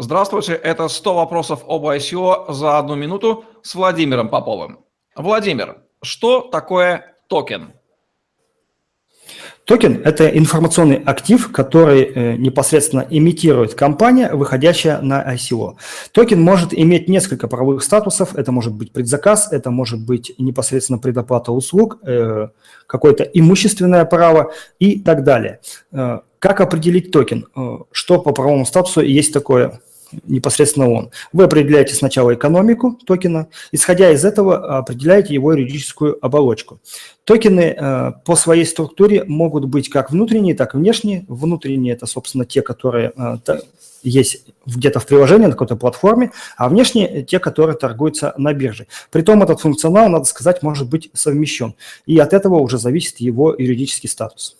Здравствуйте, это 100 вопросов об ICO за одну минуту с Владимиром Поповым. Владимир, что такое токен? Токен – это информационный актив, который э, непосредственно эмитирует компания, выходящая на ICO. Токен может иметь несколько правовых статусов. Это может быть предзаказ, это может быть непосредственно предоплата услуг, э, какое-то имущественное право и так далее. Э, как определить токен? Что по правовому статусу есть такое непосредственно он. Вы определяете сначала экономику токена, исходя из этого определяете его юридическую оболочку. Токены э, по своей структуре могут быть как внутренние, так и внешние. Внутренние – это, собственно, те, которые э, есть где-то в приложении, на какой-то платформе, а внешние – те, которые торгуются на бирже. Притом этот функционал, надо сказать, может быть совмещен. И от этого уже зависит его юридический статус.